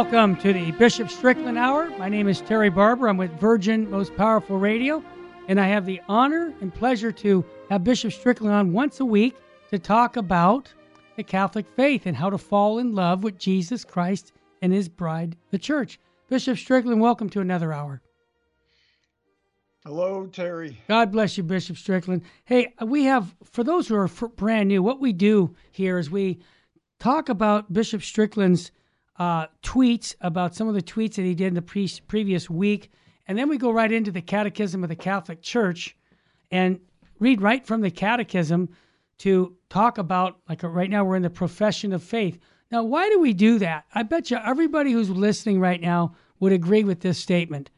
Welcome to the Bishop Strickland Hour. My name is Terry Barber. I'm with Virgin Most Powerful Radio, and I have the honor and pleasure to have Bishop Strickland on once a week to talk about the Catholic faith and how to fall in love with Jesus Christ and his bride, the church. Bishop Strickland, welcome to another hour. Hello, Terry. God bless you, Bishop Strickland. Hey, we have, for those who are brand new, what we do here is we talk about Bishop Strickland's uh, tweets, about some of the tweets that he did in the pre- previous week. And then we go right into the Catechism of the Catholic Church and read right from the Catechism to talk about, like right now, we're in the profession of faith. Now, why do we do that? I bet you everybody who's listening right now would agree with this statement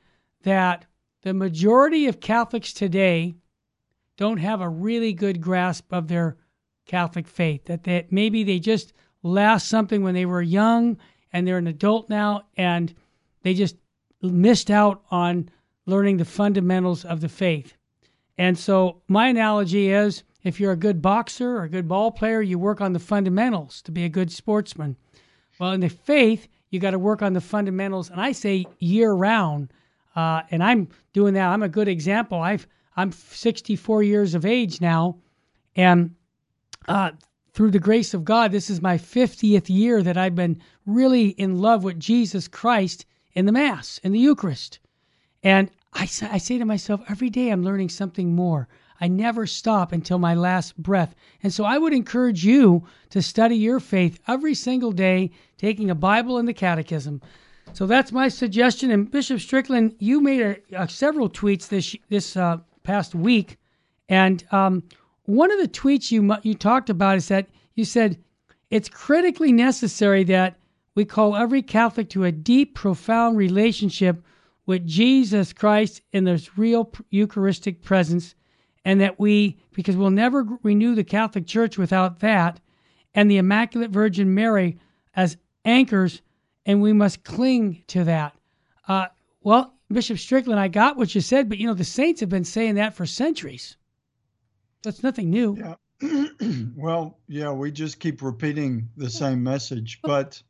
that the majority of Catholics today don't have a really good grasp of their Catholic faith, that they, maybe they just lost something when they were young and they're an adult now and they just missed out on learning the fundamentals of the faith. And so my analogy is if you're a good boxer or a good ball player, you work on the fundamentals to be a good sportsman. Well, in the faith, you got to work on the fundamentals, and I say year round. Uh, and I'm doing that. I'm a good example. I've I'm 64 years of age now, and uh, through the grace of God, this is my 50th year that I've been really in love with Jesus Christ in the Mass, in the Eucharist. And I, I say to myself, every day I'm learning something more. I never stop until my last breath. And so I would encourage you to study your faith every single day, taking a Bible and the Catechism. So that's my suggestion. And Bishop Strickland, you made a, a several tweets this this uh, past week, and um, one of the tweets you you talked about is that you said it's critically necessary that we call every Catholic to a deep, profound relationship with Jesus Christ in this real Eucharistic presence and that we, because we'll never renew the Catholic Church without that, and the Immaculate Virgin Mary as anchors, and we must cling to that. Uh, well, Bishop Strickland, I got what you said, but you know, the saints have been saying that for centuries. That's nothing new. Yeah. well, yeah, we just keep repeating the same message, but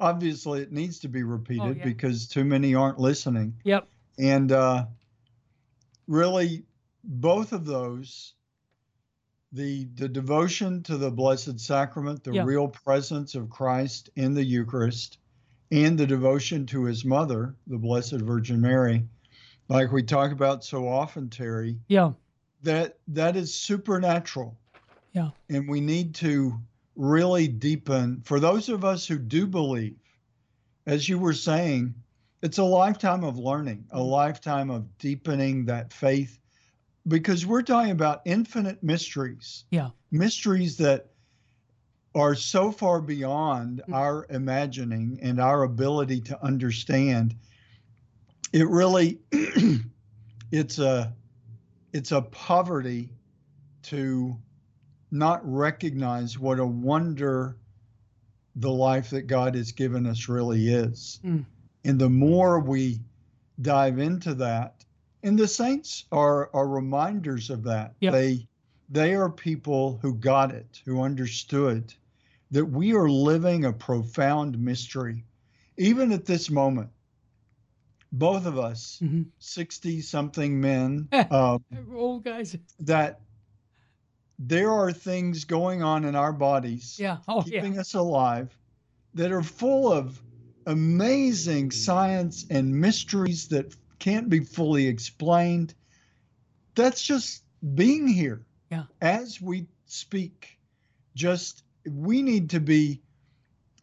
obviously it needs to be repeated oh, yeah. because too many aren't listening. Yep. And uh, really, both of those the the devotion to the blessed sacrament the yeah. real presence of christ in the eucharist and the devotion to his mother the blessed virgin mary like we talk about so often terry yeah that that is supernatural yeah and we need to really deepen for those of us who do believe as you were saying it's a lifetime of learning a mm-hmm. lifetime of deepening that faith because we're talking about infinite mysteries. Yeah. Mysteries that are so far beyond mm-hmm. our imagining and our ability to understand. It really it's a it's a poverty to not recognize what a wonder the life that God has given us really is. Mm. And the more we dive into that, and the saints are are reminders of that. Yep. They they are people who got it, who understood that we are living a profound mystery. Even at this moment, both of us, 60 mm-hmm. something men, uh, old guys, that there are things going on in our bodies, yeah. oh, keeping yeah. us alive, that are full of amazing science and mysteries that can't be fully explained. That's just being here. Yeah. As we speak, just we need to be.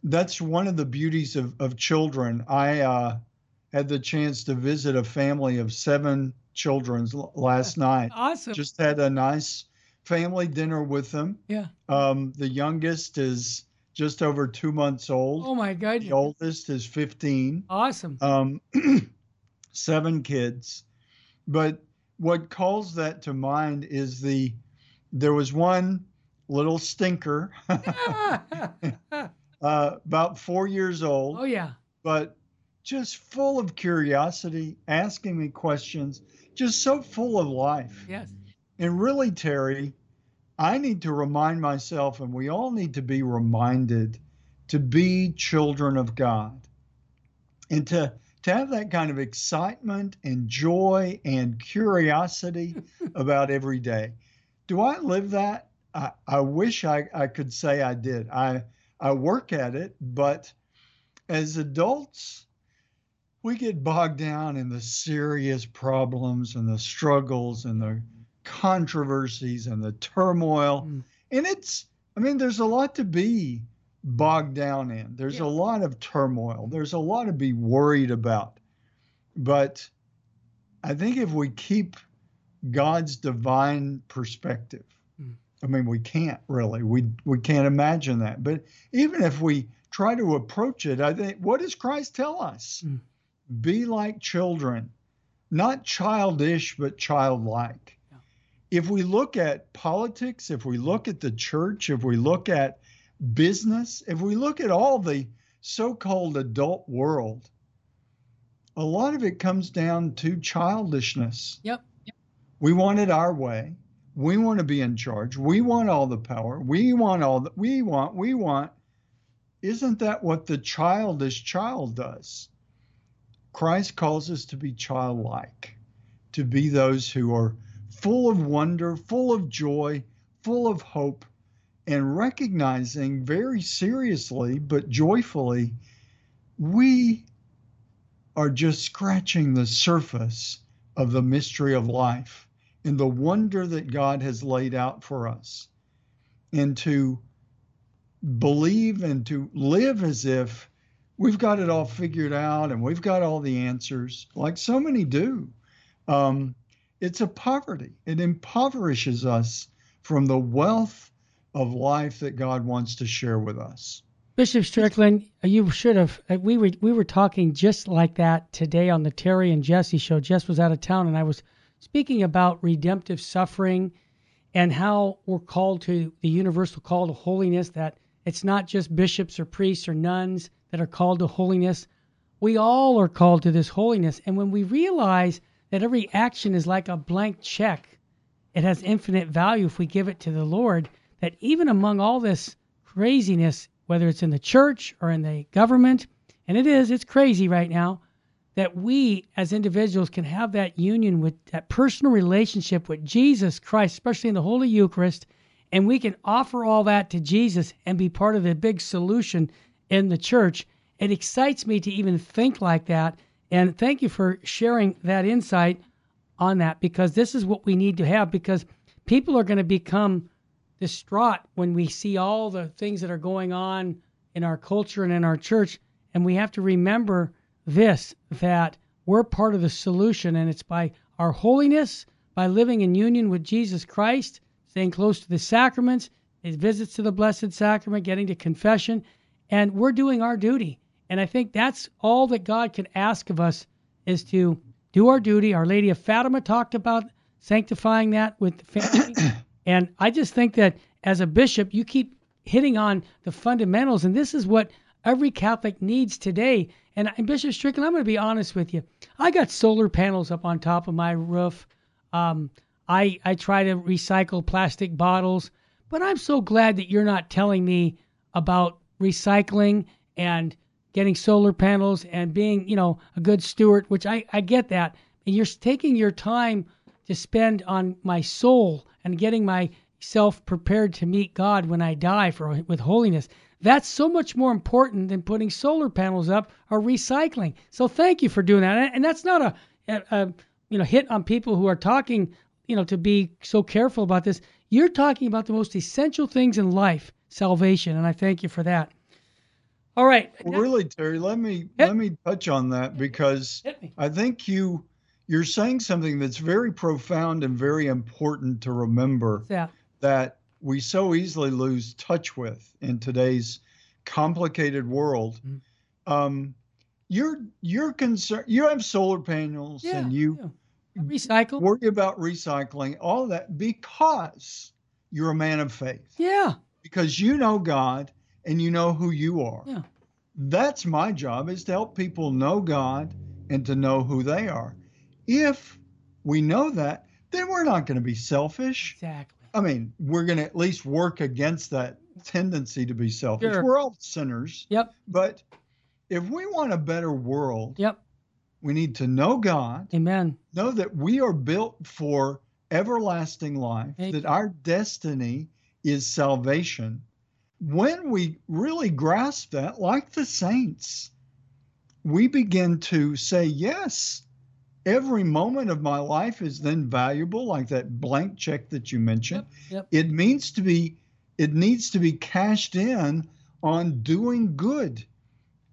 That's one of the beauties of, of children. I uh, had the chance to visit a family of seven children last night. Awesome. Just had a nice family dinner with them. Yeah. Um, the youngest is just over two months old. Oh my God. The oldest is 15. Awesome. Um, seven kids. But what calls that to mind is the there was one little stinker, uh, about four years old. Oh yeah. But just full of curiosity, asking me questions, just so full of life. Yes. And really, Terry, I need to remind myself, and we all need to be reminded to be children of God and to to have that kind of excitement and joy and curiosity about every day. Do I live that? I, I wish I, I could say I did. I I work at it, but as adults, we get bogged down in the serious problems and the struggles and the controversies and the turmoil. Mm. And it's, I mean, there's a lot to be bogged down in. There's yeah. a lot of turmoil. There's a lot to be worried about. But I think if we keep God's divine perspective, mm. I mean, we can't really. We we can't imagine that. But even if we try to approach it, I think what does Christ tell us? Mm. Be like children, not childish, but childlike. Yeah. If we look at politics, if we look at the church, if we look at business, if we look at all the so called adult world, a lot of it comes down to childishness. Yep. yep. We want it our way. We want to be in charge. We want all the power. We want all that we want. We want. Isn't that what the childish child does? Christ calls us to be childlike, to be those who are full of wonder, full of joy, full of hope, and recognizing very seriously but joyfully we are just scratching the surface of the mystery of life and the wonder that God has laid out for us. And to believe and to live as if we've got it all figured out and we've got all the answers, like so many do. Um, it's a poverty. It impoverishes us from the wealth of life that God wants to share with us. Bishop Strickland, you should have. Uh, we were we were talking just like that today on the Terry and Jesse show. Jess was out of town, and I was speaking about redemptive suffering and how we're called to the universal call to holiness. That it's not just bishops or priests or nuns that are called to holiness. We all are called to this holiness, and when we realize that every action is like a blank check, it has infinite value if we give it to the Lord. That even among all this craziness whether it's in the church or in the government, and it is, it's crazy right now, that we as individuals can have that union with that personal relationship with Jesus Christ, especially in the Holy Eucharist, and we can offer all that to Jesus and be part of the big solution in the church. It excites me to even think like that. And thank you for sharing that insight on that because this is what we need to have because people are going to become distraught when we see all the things that are going on in our culture and in our church. And we have to remember this that we're part of the solution, and it's by our holiness, by living in union with Jesus Christ, staying close to the sacraments, his visits to the Blessed Sacrament, getting to confession, and we're doing our duty. And I think that's all that God can ask of us is to do our duty. Our Lady of Fatima talked about sanctifying that with the family. And I just think that as a bishop, you keep hitting on the fundamentals, and this is what every Catholic needs today. And, and Bishop Strickland, I'm going to be honest with you. I got solar panels up on top of my roof. Um, I I try to recycle plastic bottles, but I'm so glad that you're not telling me about recycling and getting solar panels and being, you know, a good steward, which I, I get that. And you're taking your time to spend on my soul and getting myself prepared to meet God when I die for with holiness. That's so much more important than putting solar panels up or recycling. So thank you for doing that. And that's not a, a, a you know hit on people who are talking you know to be so careful about this. You're talking about the most essential things in life, salvation, and I thank you for that. All right. Well, really, Terry, let me hit, let me touch on that because I think you you're saying something that's very profound and very important to remember yeah. that we so easily lose touch with in today's complicated world. Mm-hmm. Um, you're you're concerned. You have solar panels yeah, and you yeah. Recycle. Worry about recycling all that because you're a man of faith. Yeah. Because you know God and you know who you are. Yeah. That's my job is to help people know God and to know who they are. If we know that, then we're not going to be selfish. Exactly. I mean, we're going to at least work against that tendency to be selfish. Sure. We're all sinners. Yep. But if we want a better world, Yep. We need to know God, Amen. know that we are built for everlasting life, Thank that our destiny is salvation. When we really grasp that, like the saints, we begin to say, Yes, every moment of my life is then valuable, like that blank check that you mentioned. Yep. It means to be, it needs to be cashed in on doing good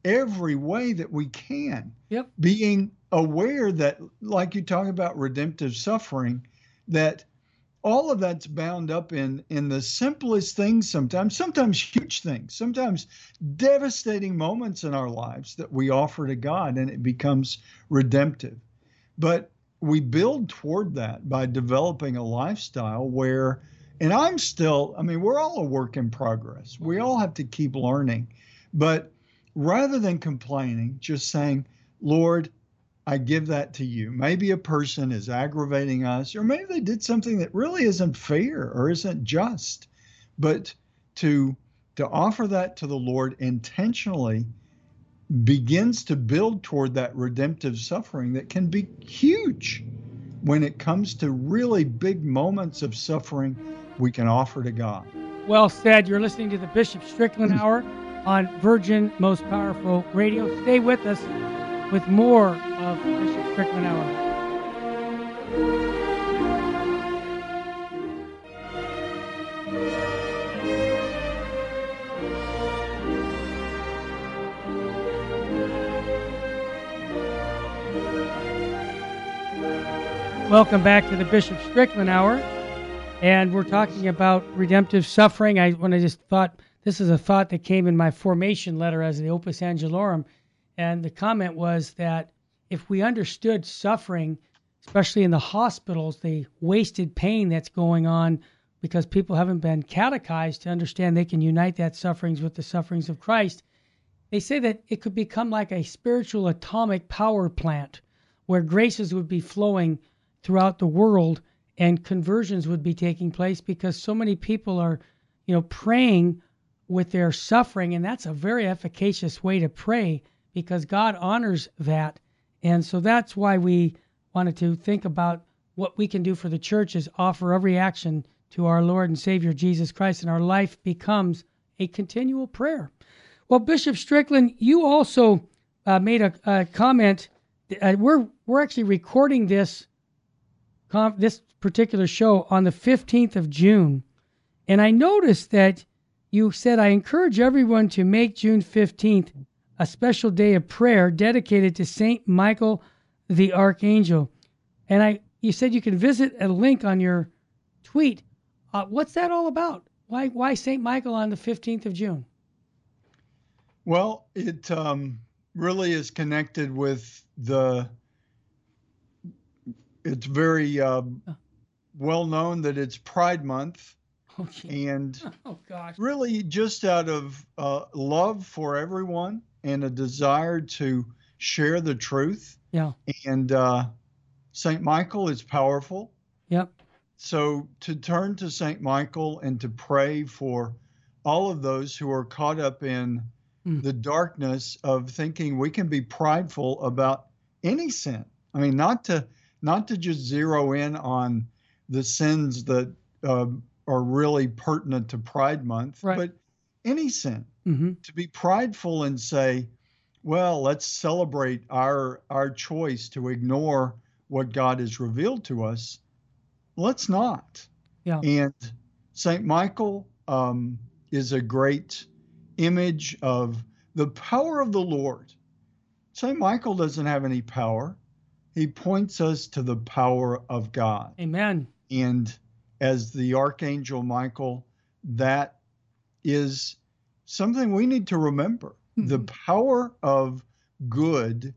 every way that we can. Yep. being aware that, like you talk about redemptive suffering, that all of that's bound up in in the simplest things sometimes sometimes huge things sometimes devastating moments in our lives that we offer to god and it becomes redemptive. But we build toward that by developing a lifestyle where and i'm still i mean we're all a work in progress. We all have to keep learning. But rather than complaining just saying lord I give that to you. Maybe a person is aggravating us, or maybe they did something that really isn't fair or isn't just. But to to offer that to the Lord intentionally begins to build toward that redemptive suffering that can be huge when it comes to really big moments of suffering we can offer to God. Well said. You're listening to the Bishop Strickland Hour on Virgin Most Powerful Radio. Stay with us with more of Bishop Strickland Hour. Welcome back to the Bishop Strickland Hour. And we're talking about redemptive suffering. I when I just thought this is a thought that came in my formation letter as the Opus Angelorum. And the comment was that if we understood suffering, especially in the hospitals, the wasted pain that's going on because people haven't been catechized to understand they can unite that sufferings with the sufferings of Christ, they say that it could become like a spiritual atomic power plant where graces would be flowing throughout the world and conversions would be taking place because so many people are, you know, praying with their suffering and that's a very efficacious way to pray because God honors that. And so that's why we wanted to think about what we can do for the church is offer every action to our Lord and Savior Jesus Christ and our life becomes a continual prayer. Well, Bishop Strickland, you also uh, made a, a comment. Uh, we're we're actually recording this this particular show on the 15th of June, and I noticed that you said I encourage everyone to make June 15th a special day of prayer dedicated to Saint Michael the Archangel, and I you said you can visit a link on your tweet. Uh, what's that all about? Why why Saint Michael on the 15th of June? Well, it um, really is connected with the. It's very uh, well known that it's Pride Month, Okay. and Oh gosh. really just out of uh, love for everyone and a desire to share the truth. Yeah. And uh, Saint Michael is powerful. Yep. So to turn to Saint Michael and to pray for all of those who are caught up in Mm. the darkness of thinking we can be prideful about any sin. I mean, not to not to just zero in on the sins that uh, are really pertinent to Pride Month, Right. but any sin. Mm-hmm. To be prideful and say, "Well, let's celebrate our our choice to ignore what God has revealed to us." Let's not. Yeah. And Saint Michael um, is a great image of the power of the Lord. St. Michael doesn't have any power. He points us to the power of God. Amen. And as the Archangel Michael, that is something we need to remember the Mhm. power of good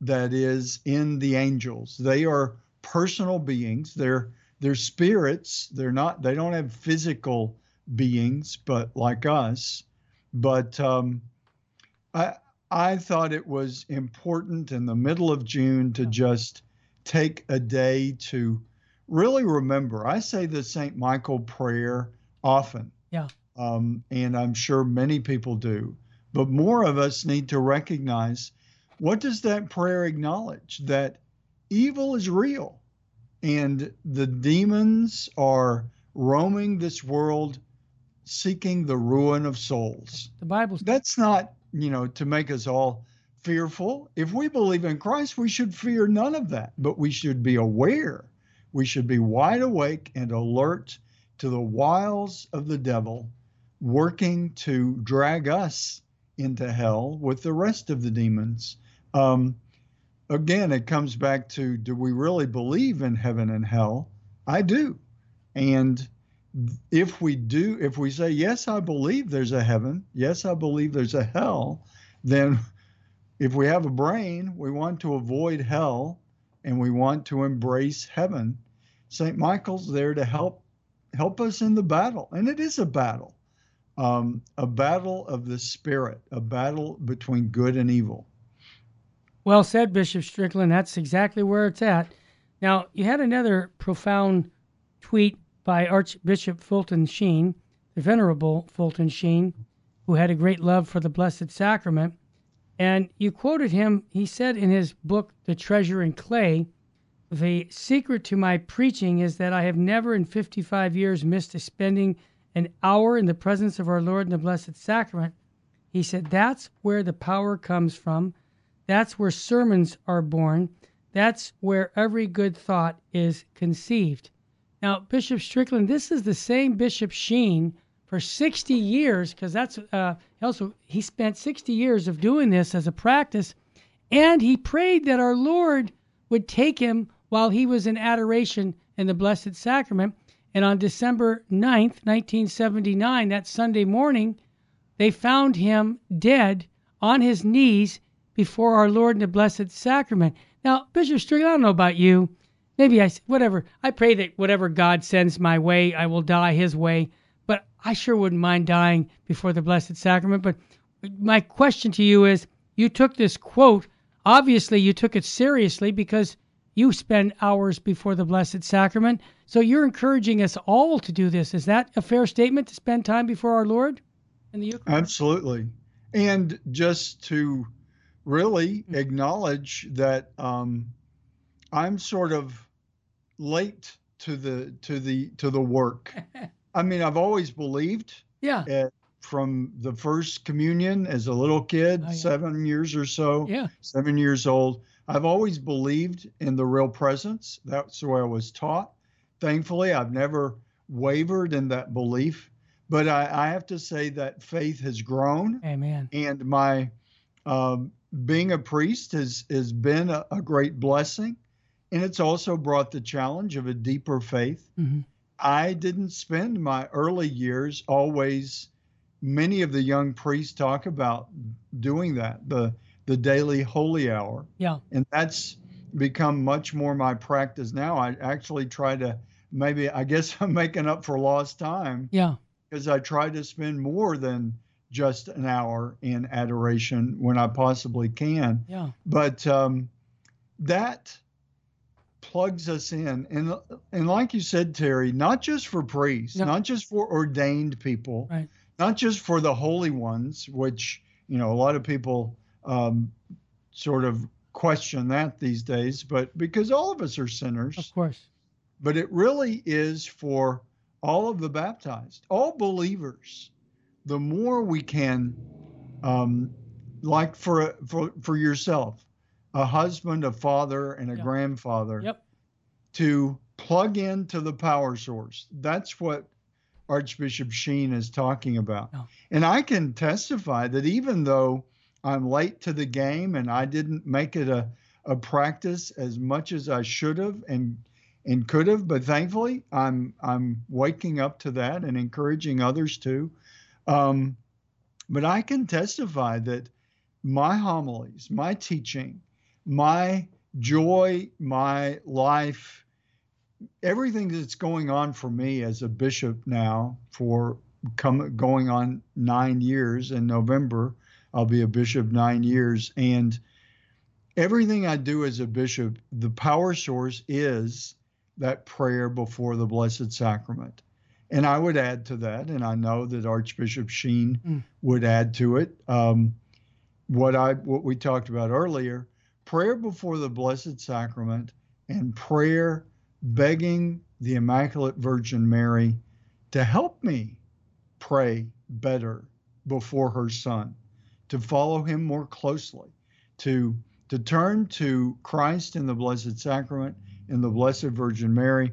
that is in the angels. They are personal beings. They're they're spirits. They're not they don't have physical beings, but like us. But um, I I thought it was important in the middle of June to just take a day to really remember. I say the Saint Michael prayer often. Yeah. Um, and I'm sure many people do. But more of us need to recognize what does that prayer acknowledge? That evil is real and the demons are roaming this world seeking the ruin of souls. The Bible. That's not, you know, to make us all fearful. If we believe in Christ, we should fear none of that, but we should be aware. We should be wide awake and alert to the wiles of the devil working to drag us into hell with the rest of the demons. Um, again, it comes back to do we really believe in heaven and hell? I do. And if we do, if we say, yes, I believe there's a heaven, yes, I believe there's a hell, then if we have a brain, we want to avoid hell and we want to embrace heaven. St. Michael's there to help help us in the battle, and it is a battle, um, a battle of the spirit, a battle between good and evil. Well said, Bishop Strickland. That's exactly where it's at. Now, you had another profound tweet by Archbishop Fulton Sheen, the Venerable Fulton Sheen, who had a great love for the Blessed Sacrament. And you quoted him, he said in his book, The Treasure in Clay, the secret to my preaching is that I have never in 55 years missed spending an hour in the presence of our Lord in the Blessed Sacrament. He said, That's where the power comes from. That's where sermons are born. That's where every good thought is conceived. Now, Bishop Strickland, this is the same Bishop Sheen for 60 years, because that's uh, also he spent 60 years of doing this as a practice, and he prayed that our Lord would take him while he was in adoration in the Blessed Sacrament. And on December 9th, 1979, that Sunday morning, they found him dead on his knees before our Lord in the Blessed Sacrament. Now, Bishop Strickland, I don't know about you. Maybe I, whatever. I pray that whatever God sends my way, I will die his way. I sure wouldn't mind dying before the Blessed Sacrament. But my question to you is you took this quote, obviously, you took it seriously because you spend hours before the Blessed Sacrament. So you're encouraging us all to do this. Is that a fair statement to spend time before our Lord in the Eucharist? Absolutely. And just to really mm. acknowledge that um, I'm sort of late to the to the to the work. I mean, I've always believed. Yeah. At, from the first communion as a little kid, oh, yeah. seven years or so. Yeah. Seven years old. I've always believed in the real presence. That's the way I was taught. Thankfully, I've never wavered in that belief. But I, I have to say that faith has grown. Amen. And my um, being a priest has has been a, a great blessing and it's also brought the challenge of a deeper faith. Mm-hmm. I didn't spend my early years always. Many of the young priests talk about doing that the the daily holy hour. Yeah, and that's become much more my practice now. I actually try to maybe I guess I'm making up for lost time. Yeah, because I try to spend more than just an hour in adoration when I possibly can. Yeah, but um, that plugs us in. And and like you said, Terry, not just for priests, not just for ordained people, right. not just for the holy ones, which you know a lot of people um, sort of question that these days, but because all of us are sinners, of course. But it really is for all of the baptized, all believers. The more we can, um, like for for for yourself, a husband, a father, and a yep. grandfather yep. to plug into the power source. That's what Archbishop Sheen is talking about. Oh. And I can testify that even though I'm late to the game and I didn't make it a, a practice as much as I should have and and could have, but thankfully I'm I'm waking up to that and encouraging others to. Um, but I can testify that my homilies, my teaching, my joy, my life, everything that's going on for me as a bishop now for come going on nine years in November. I'll be a bishop nine years. And everything I do as a bishop, the power source is that prayer before the Blessed Sacrament. and I would add to that, and I know that Archbishop Sheen mm. would add to it. Um, what I what we talked about earlier, prayer before the Blessed Sacrament and prayer begging the Immaculate Virgin Mary to help me pray better before her son, to follow him more closely, to to turn to Christ in the Blessed Sacrament, in the Blessed Virgin Mary.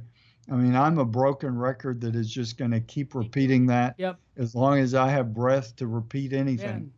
I mean, I'm a broken record that is just going to keep repeating that yep. as long as I have breath to repeat anything.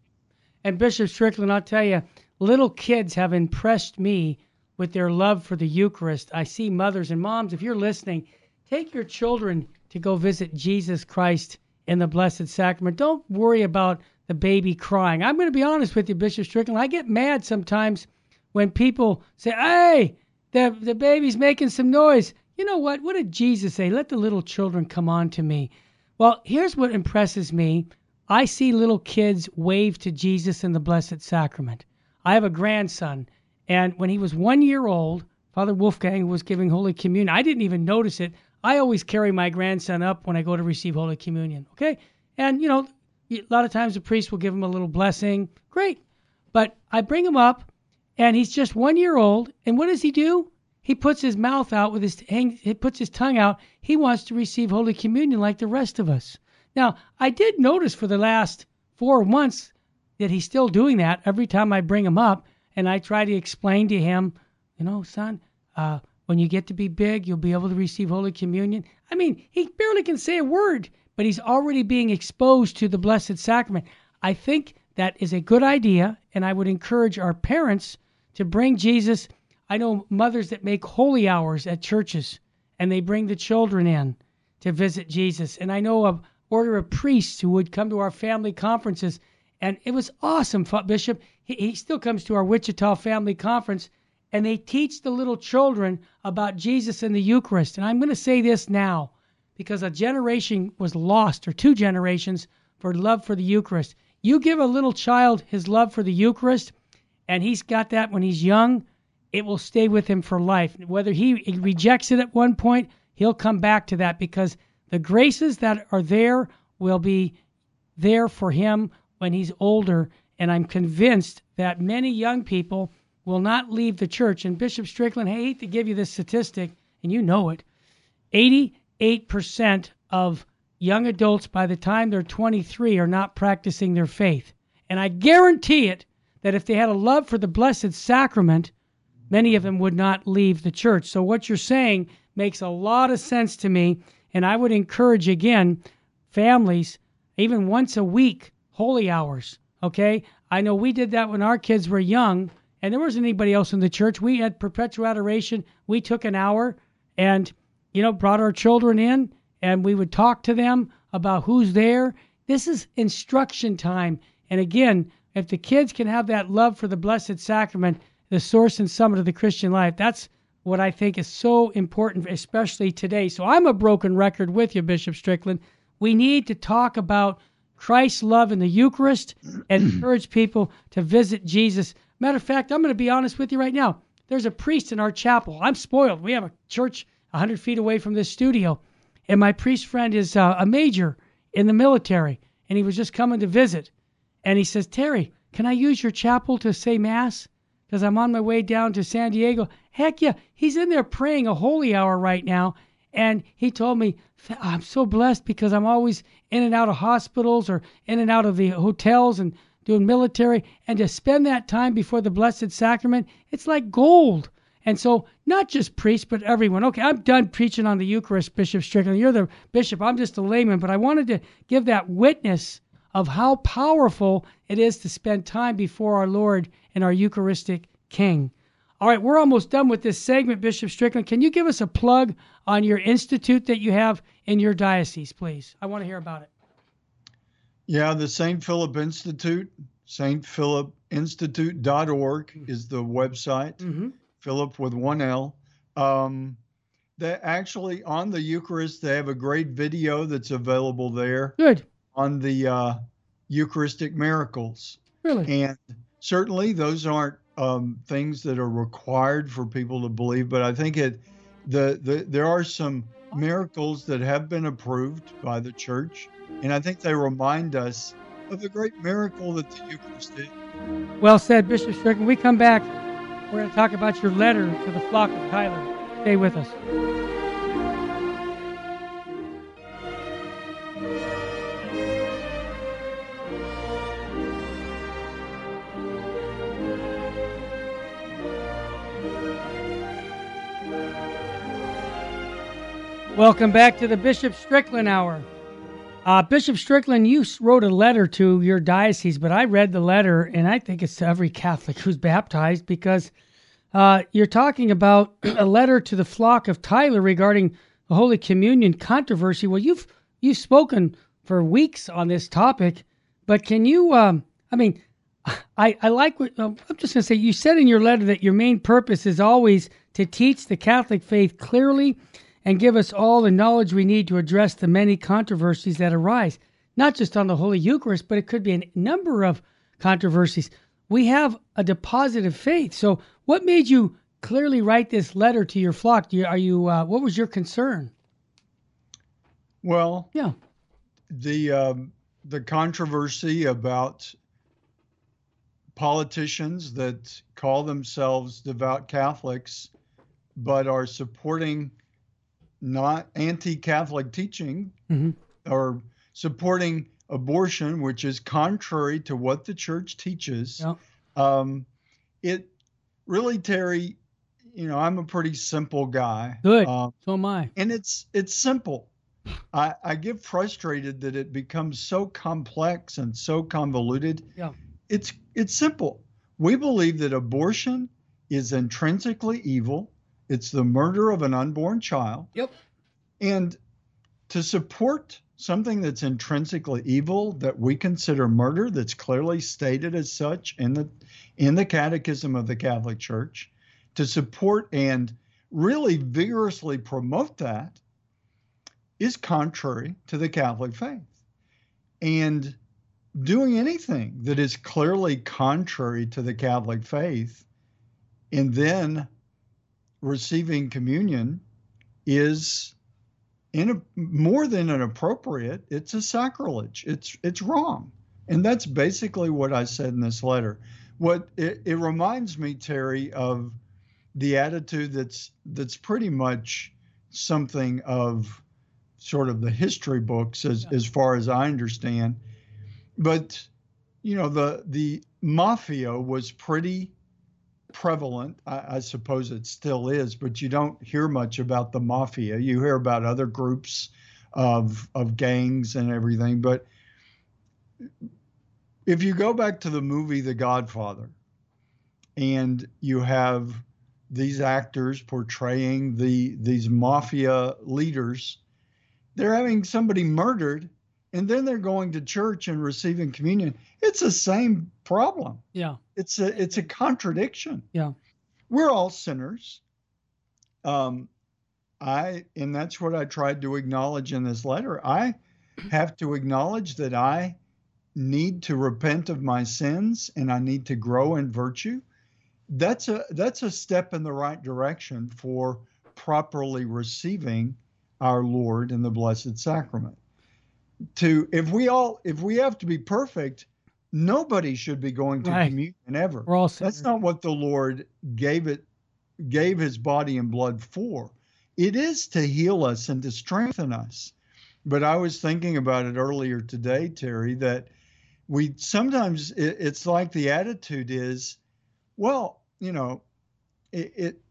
And Bishop Strickland, I'll tell you, little kids have impressed me with their love for the Eucharist. I see mothers and moms, if you're listening, take your children to go visit Jesus Christ in the Blessed Sacrament. Don't worry about the baby crying. I'm going to be honest with you, Bishop Strickland. I get mad sometimes when people say, hey, the, the baby's making some noise. You know what? What did Jesus say? Let the little children come on to me. Well, here's what impresses me I see little kids wave to Jesus in the Blessed Sacrament. I have a grandson, and when he was one year old, Father Wolfgang was giving Holy Communion. I didn't even notice it. I always carry my grandson up when I go to receive Holy Communion. Okay? And, you know, a lot of times the priest will give him a little blessing. Great. But I bring him up, and he's just one year old. And what does he do? He puts his mouth out with his he puts his tongue out. He wants to receive Holy Communion like the rest of us. Now, I did notice for the last four months that he's still doing that every time I bring him up, and I try to explain to him, you know, son, uh, when you get to be big, you'll be able to receive Holy Communion. I mean, he barely can say a word, but he's already being exposed to the Blessed Sacrament. I think that is a good idea, and I would encourage our parents to bring Jesus. I know mothers that make holy hours at churches, and they bring the children in to visit Jesus. And I know of order of priests who would come to our family conferences, and it was awesome, Bishop. He, he still comes to our Wichita family conference and they teach the little children about Jesus and the Eucharist. And I'm going to say this now because a generation was lost, or two generations, for love for the Eucharist. You give a little child his love for the Eucharist, and he's got that when he's young, it will stay with him for life. Whether he rejects it at one point, he'll come back to that because the graces that are there will be there for him when he's older. And I'm convinced that many young people will not leave the church. And Bishop Strickland, I hate to give you this statistic, and you know it 88% of young adults by the time they're 23 are not practicing their faith. And I guarantee it that if they had a love for the Blessed Sacrament, many of them would not leave the church. So what you're saying makes a lot of sense to me. And I would encourage, again, families, even once a week, holy hours. Okay? I know we did that when our kids were young and there wasn't anybody else in the church. We had perpetual adoration. We took an hour and, you know, brought our children in and we would talk to them about who's there. This is instruction time. And again, if the kids can have that love for the Blessed Sacrament, the source and summit of the Christian life, that's what I think is so important, especially today. So I'm a broken record with you, Bishop Strickland. We need to talk about Christ's love in the Eucharist and encourage people to visit Jesus Matter of fact, I'm going to be honest with you right now. There's a priest in our chapel. I'm spoiled. We have a church 100 feet away from this studio, and my priest friend is uh, a major in the military, and he was just coming to visit. And he says, Terry, can I use your chapel to say Mass? Because I'm on my way down to San Diego. Heck yeah, he's in there praying a holy hour right now. And he told me, I'm so blessed because I'm always in and out of hospitals or in and out of the hotels and doing military, and to spend that time before the Blessed Sacrament, it's like gold. And so, not just priests, but everyone. Okay, I'm done preaching on the Eucharist, Bishop Strickland. You're the bishop. I'm just a layman, but I wanted to give that witness of how powerful it is to spend time before our Lord and our Eucharistic King. All right, we're almost done with this segment, Bishop Strickland. Can you give us a plug on your institute that you have in your diocese, please? I want to hear about it. Yeah, the St. Philip Institute, stphilipinstitute.org mm-hmm. is the website. Mm-hmm. Philip with one L. Um, they actually on the Eucharist, they have a great video that's available there. Good. On the uh, Eucharistic miracles. Really? And certainly those aren't um, things that are required for people to believe, but I think it the, the there are some miracles that have been approved by the church, and I think they remind us of the great miracle that the Eucharist is. Well said, Bishop Strickland. We come back, we're going to talk about your letter to the flock of Tyler. Stay with us. Welcome back to the Bishop Strickland Hour. Uh, Bishop Strickland, you wrote a letter to your diocese, but I read the letter, and I think it's to every Catholic who's baptized because uh, you're talking about a letter to the flock of Tyler regarding the Holy Communion controversy. Well, you've you've spoken for weeks on this topic, but can you? Um, I mean, I I like what uh, I'm just going to say. You said in your letter that your main purpose is always to teach the Catholic faith clearly and give us all the knowledge we need to address the many controversies that arise, not just on the Holy Eucharist, but it could be a number of controversies. We have a deposit of faith. So, what made you clearly write this letter to your flock? You, are you? Uh, what was your concern? Well, yeah, the um, the controversy about politicians that call themselves devout Catholics but are supporting not anti-Catholic teaching mm-hmm. or supporting abortion, which is contrary to what the church teaches. Yep. Um, it really, Terry, you know, I'm a pretty simple guy. Good. Um, so am I. And it's it's simple. I, I get frustrated that it becomes so complex and so convoluted. Yeah. It's it's simple. We believe that abortion is intrinsically evil it's the murder of an unborn child. Yep. And to support something that's intrinsically evil that we consider murder that's clearly stated as such in the in the catechism of the Catholic Church to support and really vigorously promote that is contrary to the Catholic faith. And doing anything that is clearly contrary to the Catholic faith and then receiving communion is in a, more than an appropriate It's a sacrilege. It's it's wrong, and that's basically what I said in this letter. What it, it reminds me, Terry, of the attitude that's that's pretty much something of sort of the history books as as far as I understand. But you know the the mafia was pretty prevalent. I, I, suppose it still is, but you don't hear much about the mafia. You hear about other groups of of gangs and everything. But if you go back to the movie The Godfather, and you have these actors portraying the these mafia leaders, they're having somebody murdered and then they're going to church and receiving communion. It's the same problem. Yeah. It's a it's a contradiction. Yeah. We're all sinners. Um I and that's what I tried to acknowledge in this letter. I have to acknowledge that I need to repent of my sins and I need to grow in virtue. That's a that's a step in the right direction for properly receiving our Lord in the Blessed Sacrament to if we all if we have to be perfect, nobody should be going to right. communion ever. We're all That's not what the Lord gave it gave his body and blood for. It is to heal us and to strengthen us. But I was thinking about it earlier today, Terry, that we sometimes it, it's like the attitude is, well, you know, it, it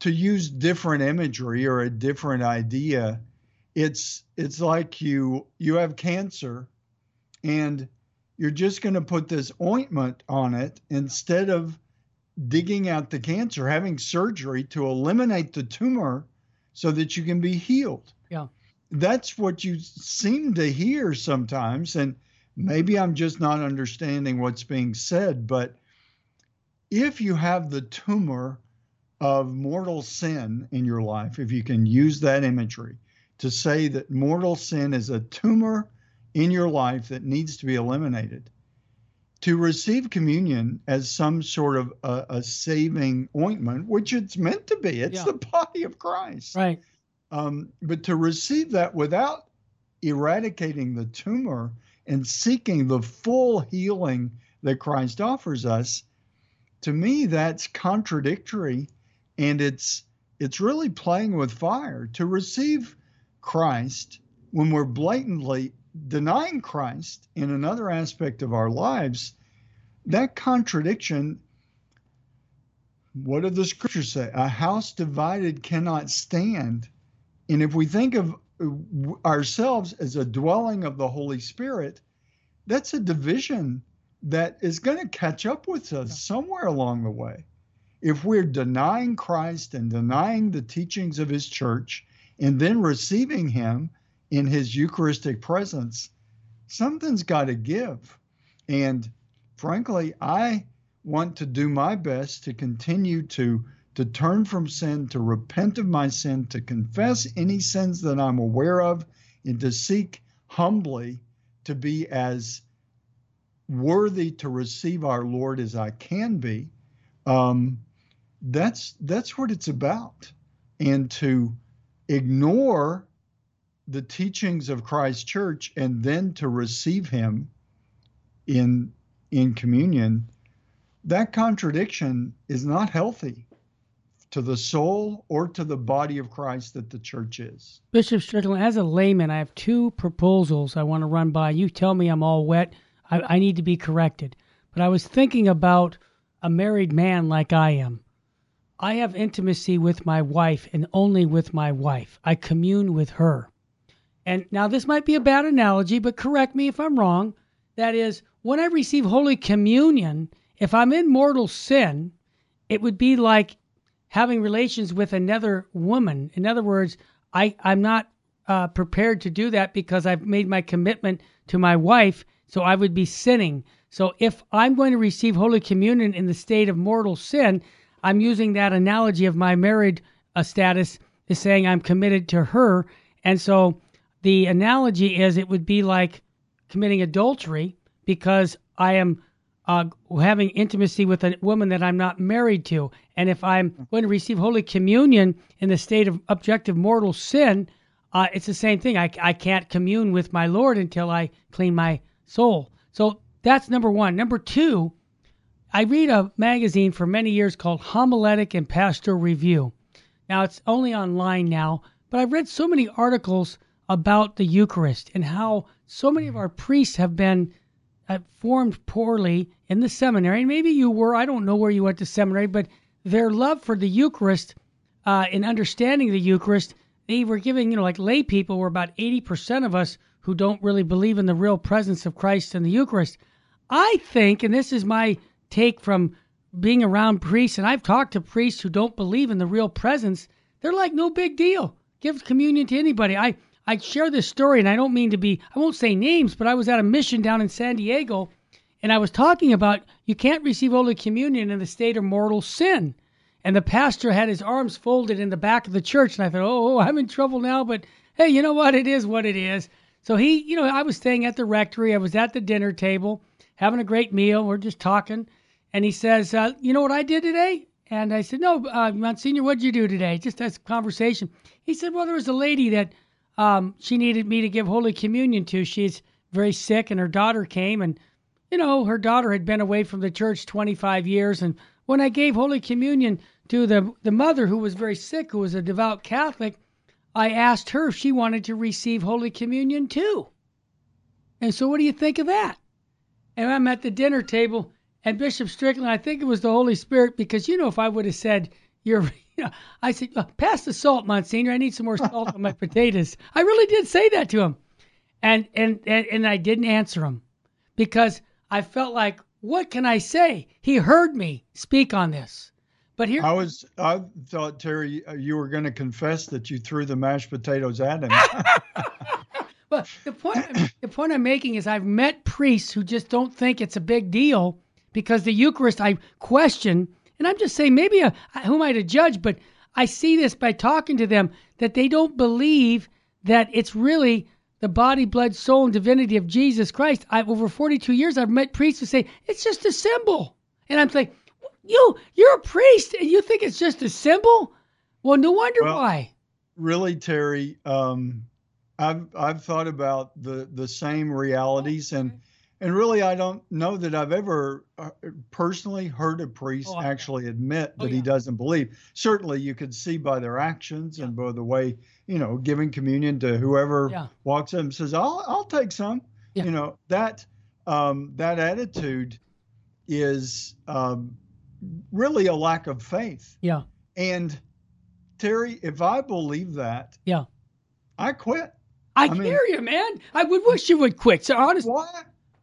to use different imagery or a different idea it's it's like you you have cancer and you're just going to put this ointment on it instead of digging out the cancer having surgery to eliminate the tumor so that you can be healed. Yeah. That's what you seem to hear sometimes and maybe i'm just not understanding what's being said but if you have the tumor of mortal sin in your life if you can use that imagery to say that mortal sin is a tumor in your life that needs to be eliminated. To receive communion as some sort of a, a saving ointment, which it's meant to be, it's yeah. the body of Christ. Right. Um, but to receive that without eradicating the tumor and seeking the full healing that Christ offers us, to me that's contradictory and it's it's really playing with fire to receive Christ when we're blatantly denying Christ in another aspect of our lives that contradiction what did the scriptures say? A house divided cannot stand. And if we think of uh, ourselves as a dwelling of the Holy Spirit, that's a division that is going to catch up with us somewhere along the way. If we're denying Christ and denying the teachings of his church and then receiving him in his Eucharistic presence, something's got to give. And frankly, I want to do my best to continue to to turn from sin, to repent of my sin, to confess any sins that I'm aware of, and to seek humbly to be as worthy to receive our Lord as I can be. Um, that's that's what it's about, and to ignore the teachings of Christ's church and then to receive Him in in communion. That contradiction is not healthy to the soul or to the body of Christ that the church is. Bishop Strickland, as a layman, I have two proposals I want to run by. You tell me I'm all wet. I, I need to be corrected. But I was thinking about a married man like I am. I have intimacy with my wife and only with my wife. I commune with her. And now this might be a bad analogy, but correct me if I'm wrong. That is, when I receive Holy Communion, if I'm in mortal sin, it would be like having relations with another woman. In other words, I, I'm not uh, prepared to do that because I've made my commitment to my wife, so I would be sinning. So if I'm going to receive Holy Communion in the state of mortal sin, I'm using that analogy of my married uh, status is saying I'm committed to her. And so the analogy is it would be like committing adultery because I am uh, having intimacy with a woman that I'm not married to. And if I'm going to receive Holy Communion in the state of objective mortal sin, uh, it's the same thing. I, I can't commune with my Lord until I clean my soul. So that's number one. Number two, I read a magazine for many years called Homiletic and Pastoral Review. Now, it's only online now, but I've read so many articles about the Eucharist and how so many of our priests have been uh, formed poorly in the seminary. And maybe you were, I don't know where you went to seminary, but their love for the Eucharist uh, and understanding the Eucharist, they were giving, you know, like lay people were about 80% of us who don't really believe in the real presence of Christ in the Eucharist. I think, and this is my take from being around priests, and I've talked to priests who don't believe in the real presence, they're like, no big deal. Give communion to anybody. I, I share this story, and I don't mean to be, I won't say names, but I was at a mission down in San Diego, and I was talking about you can't receive Holy Communion in the state of mortal sin. And the pastor had his arms folded in the back of the church, and I thought, oh, I'm in trouble now, but hey, you know what? It is what it is. So he, you know, I was staying at the rectory, I was at the dinner table, having a great meal, we're just talking, and he says, uh, you know what I did today? And I said, no, uh, Monsignor, what did you do today? Just as a conversation. He said, well, there was a lady that um, she needed me to give Holy Communion to. She's very sick, and her daughter came, and you know, her daughter had been away from the church 25 years. And when I gave Holy Communion to the the mother who was very sick, who was a devout Catholic, I asked her if she wanted to receive Holy Communion too. And so, what do you think of that? And I'm at the dinner table, and Bishop Strickland, I think it was the Holy Spirit, because you know, if I would have said, "You're," you know, I said, "Pass the salt, Monsignor. I need some more salt on my potatoes." I really did say that to him, and and and, and I didn't answer him because I felt like, "What can I say?" He heard me speak on this. But here, I was. I thought Terry, uh, you were going to confess that you threw the mashed potatoes at him. but the point, the point I'm making is, I've met priests who just don't think it's a big deal because the Eucharist I question and I'm just saying, maybe a, who am I to judge? But I see this by talking to them that they don't believe that it's really the body, blood, soul, and divinity of Jesus Christ. I've over 42 years, I've met priests who say it's just a symbol, and I'm like, you, you're a priest, and you think it's just a symbol? Well, no wonder well, why. really, Terry, um, I've I've thought about the the same realities, and and really, I don't know that I've ever uh, personally heard a priest Oh, actually admit Oh, that he doesn't believe. Certainly, you could see by their actions and by the way you know giving communion to whoever Yeah. walks in and says, "I'll I'll take some." Yeah. You know that um, that attitude is um, really a lack of faith. Yeah. And Terry, if I believe that, Yeah. I quit. I, I mean- hear you, man. I would wish you would quit. So honest. Why?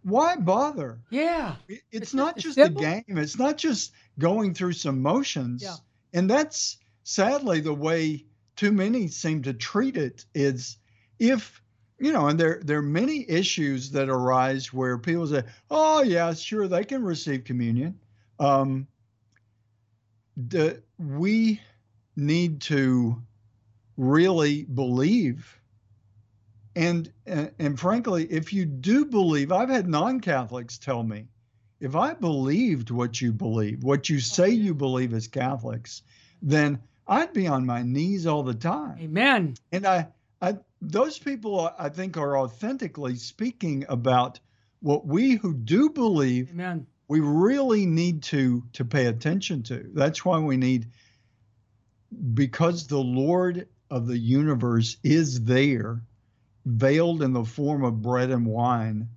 Why bother? Yeah. It- It's It's not just simple. a game. It's not just going through some motions. Yeah. And that's sadly the way too many seem to treat it is if you know, and there there are many issues that arise where people say, "Oh yeah, sure, they can receive communion." Um, the, we need to really believe and, and and frankly if you do believe i've had non-catholics tell me if i believed what you believe what you say mm-hmm. you believe as catholics then i'd be on my knees all the time Amen. and i i those people i think are authentically speaking about what we who do believe Amen. we really need to to pay attention to. That's why we need because the Lord of the universe is there, veiled in the form of bread and wine,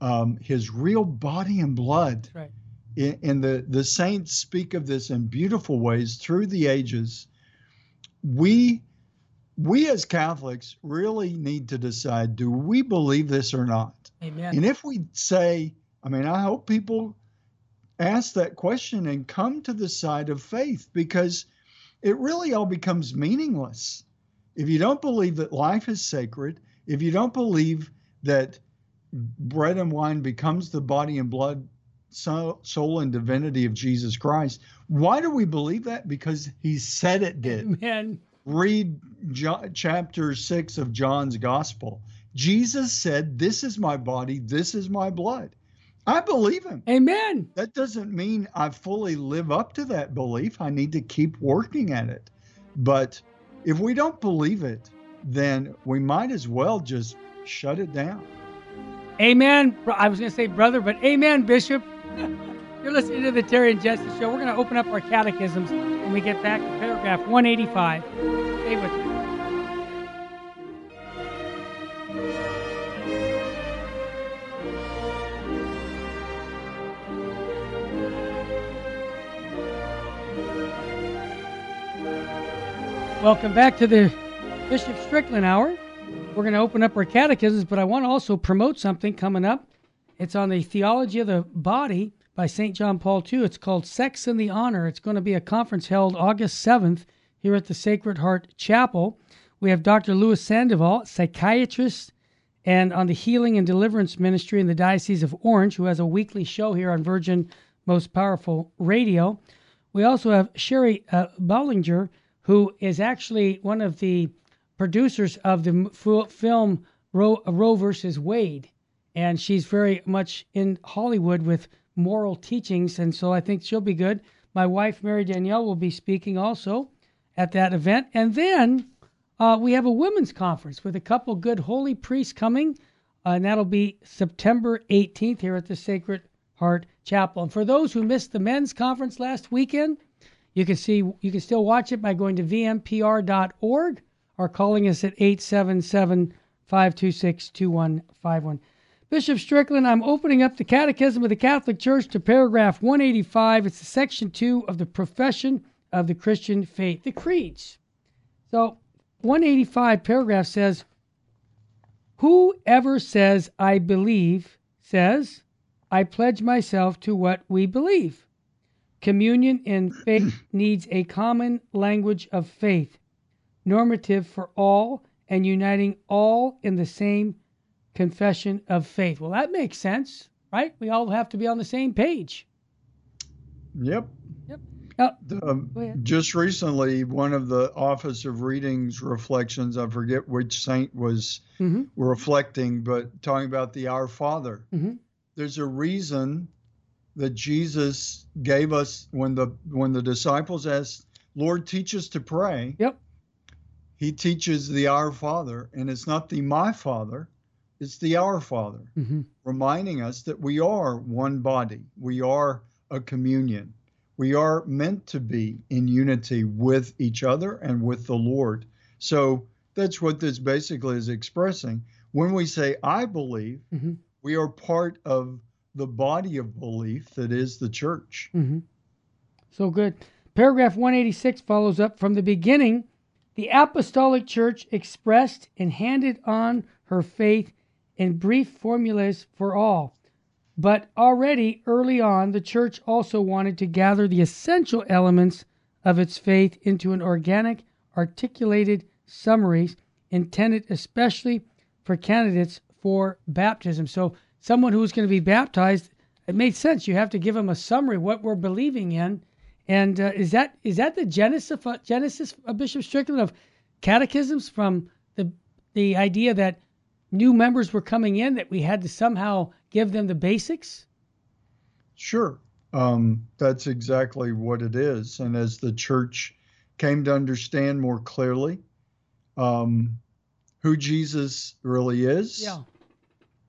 um, his real body and blood. Right. I- And the, the saints speak of this in beautiful ways through the ages. We we as Catholics really need to decide do we believe this or not? Amen. And if we say, I mean, I hope people ask that question and come to the side of faith because it really all becomes meaningless. If you don't believe that life is sacred, if you don't believe that bread and wine becomes the body and blood, soul, soul and divinity of Jesus Christ, why do we believe that? Because he said it did Amen. read jo- chapter 6 of John's gospel. Jesus said, This is my body, this is my blood. I believe him. Amen. That doesn't mean I fully live up to that belief. I need to keep working at it. But if we don't believe it, then we might as well just shut it down. Amen. I was going to say brother, but amen, Bishop. You're listening to the Terry and Jesse Show. We're going to open up our catechisms when we get back to paragraph 185. Stay with me. Welcome back to the Bishop Strickland Hour. We're going to open up our catechisms, but I want to also promote something coming up. It's on the theology of the body by St. John Paul II. It's called Sex and the Honor. It's going to be a conference held August 7th here at the Sacred Heart Chapel. We have Dr. Louis Sandoval, psychiatrist and on the Healing and Deliverance Ministry in the Diocese of Orange, who has a weekly show here on Virgin Most Powerful Radio. We also have Sherry uh, Bollinger, who is actually one of the producers of the film Roe, versus Wade. And she's very much in Hollywood with moral teachings. And so I think she'll be good. My wife, Mary Danielle, will be speaking also at that event. And then uh, we have a women's conference with a couple good holy priests coming. Uh, and that'll be September 18th here at the Sacred Heart Chapel. And for those who missed the men's conference last weekend, you can see you can still watch it by going to vmpr.org or calling us at 877-526-2151. Bishop Strickland, I'm opening up the Catechism of the Catholic Church to paragraph 185. It's the section 2 of the Profession of the Christian Faith, the creeds. So, 185 paragraph says, Whoever says I believe says, I pledge myself to what we believe. Communion in faith needs a common language of faith, normative for all and uniting all in the same confession of faith. Well, that makes sense, right? We all have to be on the same page. Yep. Yep. Now, Um, just recently, one of the Office of Readings reflections, I forget which saint was mhm, reflecting, but talking about the Our Father. mhm. There's a reason that Jesus gave us when the when the disciples asked, "Lord, teach us to pray." Yep. He teaches the Our Father, and it's not the My Father, it's the Our Father, hmm reminding us that we are one body, we are a communion, we are meant to be in unity with each other and with the Lord. So that's what this basically is expressing. When we say, I believe, hmm we are part of the body of belief that is the church. hmm So good. Paragraph 186 follows up from the beginning. The Apostolic Church expressed and handed on her faith in brief formulas for all. But already early on, the Church also wanted to gather the essential elements of its faith into an organic, articulated summaries intended especially for candidates for baptism. So, someone who's going to be baptized, it made sense. You have to give them a summary what we're believing in. And uh, is that is that the genesis of, genesis of Bishop Strickland of catechisms from the the idea that new members were coming in that we had to somehow give them the basics? Sure. Um, that's exactly what it is. And as the church came to understand more clearly um, who Jesus really is, Yeah.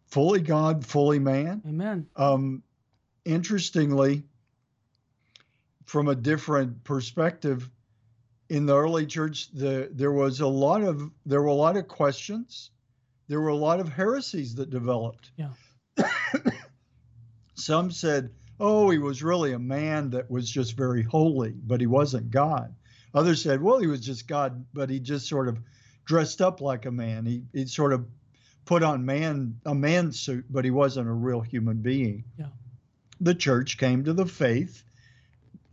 fully God, fully man. Amen. Um, interestingly, from a different perspective, in the early church, the, there was a lot of there were a lot of questions. There were a lot of heresies that developed. Yeah. Some said, "Oh, he was really a man that was just very holy, but he wasn't God." Others said, "Well, he was just God, but he just sort of dressed up like a man. He he sort of put on man a man suit, but he wasn't a real human being." Yeah. The church came to the faith,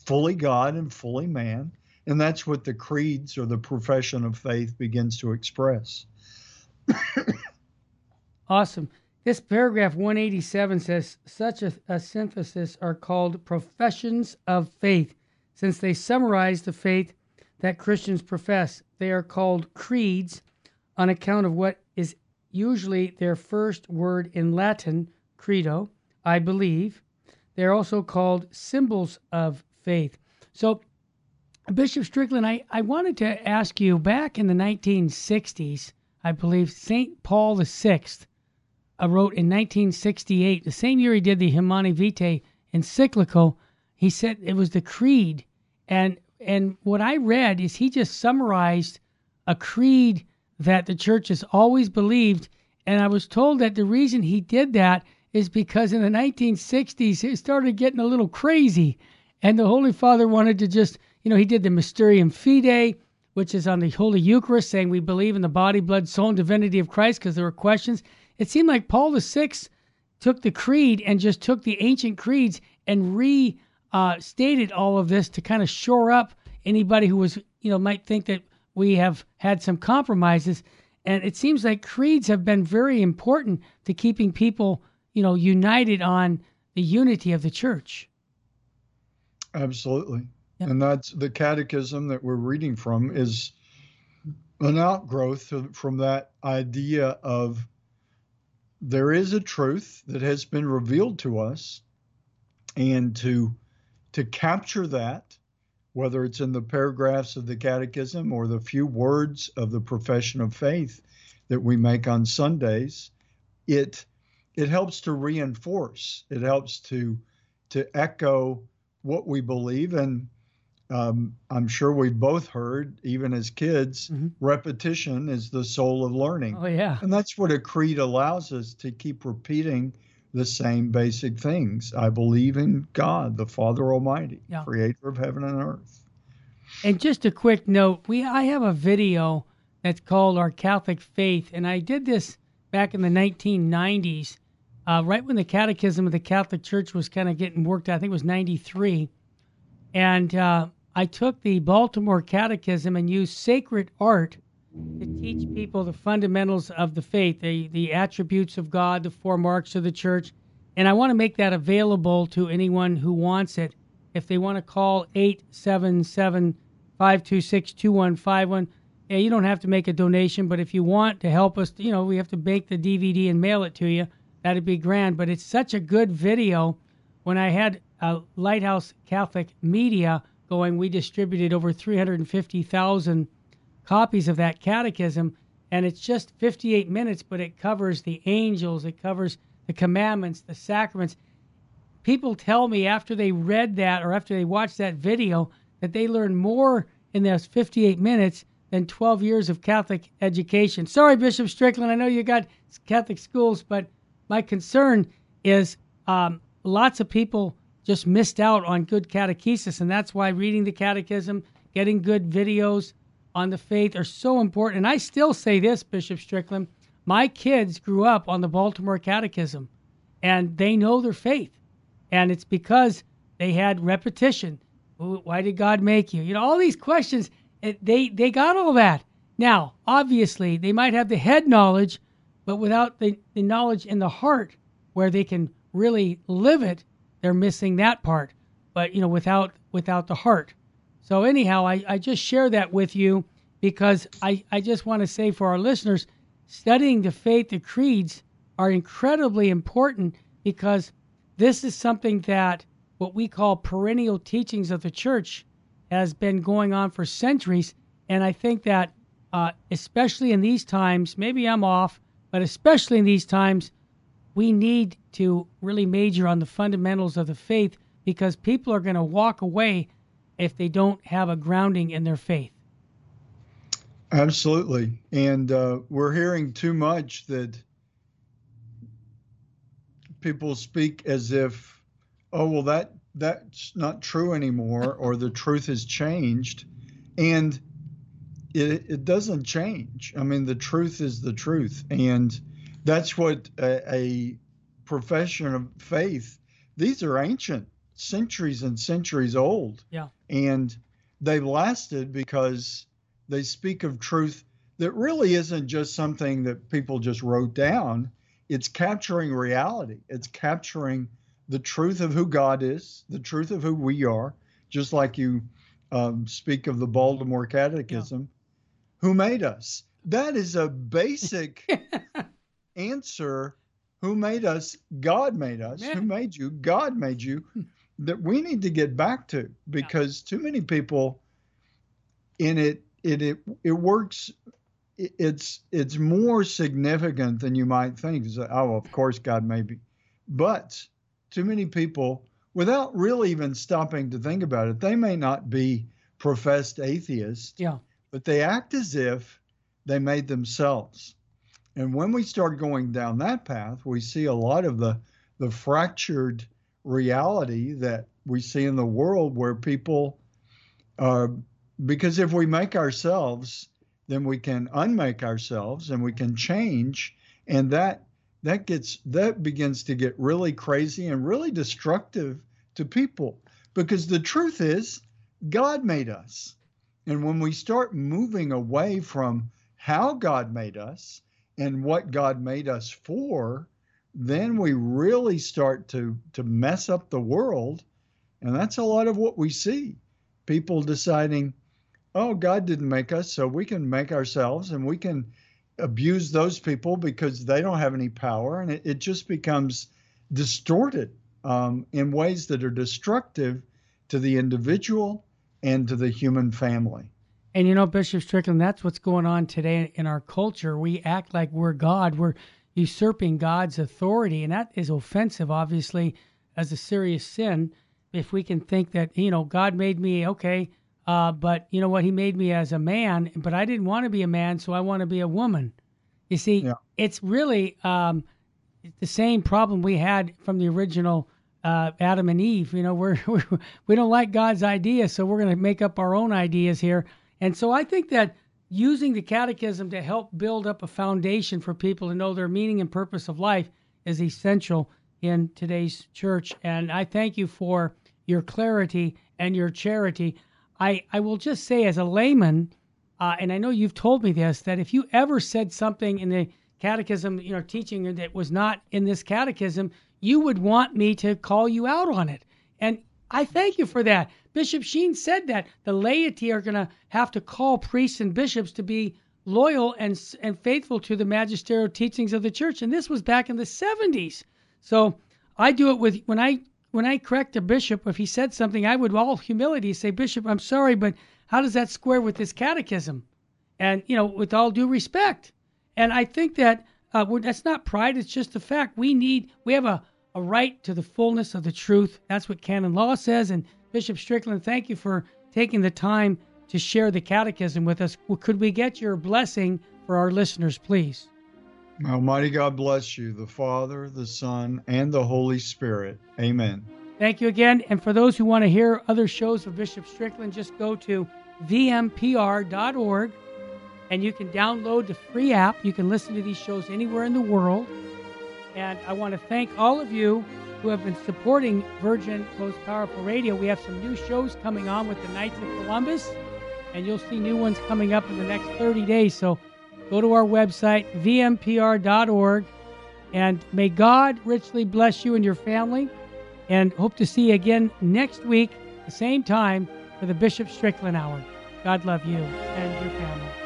fully God and fully man, and that's what the creeds or the profession of faith begins to express. Awesome. This paragraph 187 says such a, a synthesis are called professions of faith, since they summarize the faith that Christians profess. They are called creeds on account of what is usually their first word in Latin, credo, I believe. They're also called symbols of faith. So, Bishop Strickland, I, I wanted to ask you back in the 1960s, I believe St. Paul VI uh, wrote in 1968, the same year he did the Humanae Vitae encyclical, he said it was the creed. And and what I read is he just summarized a creed that the church has always believed. And I was told that the reason he did that is because in the 1960s it started getting a little crazy. And the Holy Father wanted to just, you know, he did the Mysterium Fidei, which is on the Holy Eucharist, saying we believe in the body, blood, soul, and divinity of Christ because there were questions. It seemed like Paul VI took the creed and just took the ancient creeds and re uh, all of this to kind of shore up anybody who was, you know, might think that we have had some compromises. And it seems like creeds have been very important to keeping people, you know, united on the unity of the church. Absolutely. Yep. And that's the catechism that we're reading from is an outgrowth from that idea of there is a truth that has been revealed to us and to to capture that whether it's in the paragraphs of the catechism or the few words of the profession of faith that we make on Sundays it it helps to reinforce it helps to to echo what we believe and um, I'm sure we've both heard, even as kids, Mhm. repetition is the soul of learning. Oh yeah, And that's what a creed allows us to keep repeating the same basic things. I believe in God, the Father Almighty, Yeah. creator of heaven and earth. And just a quick note, we I have a video that's called Our Catholic Faith, and I did this back in the 1990s, uh, right when the Catechism of the Catholic Church was kind of getting worked out. I think it was 93, and uh, I took the Baltimore Catechism and used sacred art to teach people the fundamentals of the faith, the the attributes of God, the four marks of the church, and I want to make that available to anyone who wants it. If they want to call 877 526 2151, yeah, you don't have to make a donation, but if you want to help us, you know, we have to make the DVD and mail it to you. That'd be grand. But it's such a good video. When I had uh, Lighthouse Catholic Media going, we distributed over 350,000 copies of that catechism, and it's just 58 minutes, but it covers the angels, it covers the commandments, the sacraments. People tell me after they read that or after they watched that video that they learned more in those 58 minutes than 12 years of Catholic education. Sorry, Bishop Strickland, I know you got Catholic schools, but my concern is um, lots of people just missed out on good catechesis, and that's why reading the catechism, getting good videos on the faith are so important. And I still say this, Bishop Strickland, my kids grew up on the Baltimore Catechism, and they know their faith, and it's because they had repetition. Why did God make you? You know, all these questions. They they got all that. Now, obviously, they might have the head knowledge, but without the, the knowledge in the heart, where they can really live it, they're missing that part. But you know, without without the heart. So anyhow, I, I just share that with you because I, I just want to say for our listeners, studying the faith, the creeds are incredibly important because this is something that what we call perennial teachings of the church has been going on for centuries. And I think that, uh, especially in these times, maybe I'm off, but especially in these times, we need to really major on the fundamentals of the faith because people are going to walk away if they don't have a grounding in their faith. Absolutely. And uh, we're hearing too much that people speak as if, oh, well, that that's not true anymore, or the truth has changed. And it, it doesn't change. I mean, the truth is the truth. And that's what a, a profession of faith, these are ancient, centuries and centuries old. Yeah. And they've lasted because they speak of truth that really isn't just something that people just wrote down. It's capturing reality. It's capturing the truth of who God is, the truth of who we are, just like you um, speak of the Baltimore Catechism. Who made us? That is a basic answer. Who made us? God made us. Yeah. Who made you? God made you. Hmm. That we need to get back to because yeah. too many people in it it it, it works it's it's more significant than you might think. oh, of course, God may be, but too many people, without really even stopping to think about it, they may not be professed atheists. Yeah. But they act as if they made themselves. And when we start going down that path, we see a lot of the the fractured reality that we see in the world where people are because if we make ourselves, then we can unmake ourselves and we can change, and that that gets that begins to get really crazy and really destructive to people because the truth is God made us. And when we start moving away from how God made us and what God made us for, then we really start to to mess up the world. And that's a lot of what we see. People deciding, oh, God didn't make us, so we can make ourselves and we can abuse those people because they don't have any power. And it, it just becomes distorted um, in ways that are destructive to the individual and to the human family. And you know, Bishop Strickland, that's what's going on today in our culture. We act like we're God. We're usurping God's authority, and that is offensive, obviously, as a serious sin. If we can think that, you know, God made me, okay, uh, but you know what? He made me as a man, but I didn't want to be a man, so I want to be a woman. You see, yeah. it's really um, the same problem we had from the original uh, Adam and Eve. You know, we're, we're we don't like God's idea, so we're going to make up our own ideas here. And so I think that using the catechism to help build up a foundation for people to know their meaning and purpose of life is essential in today's church. And I thank you for your clarity and your charity. I, I will just say, as a layman, uh, and I know you've told me this, that if you ever said something in the catechism, you know, teaching that was not in this catechism, you would want me to call you out on it. And I thank you for that. Bishop Sheen said that the laity are going to have to call priests and bishops to be loyal and and faithful to the magisterial teachings of the church. And this was back in the 70s. So I do it with when I when I correct a bishop, if he said something, I would all humility say, Bishop, I'm sorry, but how does that square with this catechism? and you know, with all due respect. And I think that uh, that's not pride; it's just the fact we need. We have a a right to the fullness of the truth. That's what canon law says. And Bishop Strickland, thank you for taking the time to share the catechism with us. Could we get your blessing for our listeners, please? Almighty God bless you, the Father, the Son, and the Holy Spirit. Amen. Thank you again. And for those who want to hear other shows of Bishop Strickland, just go to vmpr.org and you can download the free app. You can listen to these shows anywhere in the world. And I want to thank all of you who have been supporting Virgin Most Powerful Radio. We have some new shows coming on with the Knights of Columbus, and you'll see new ones coming up in the next 30 days. So go to our website, vmpr.org, and may God richly bless you and your family. And hope to see you again next week, the same time, for the Bishop Strickland Hour. God love you and your family.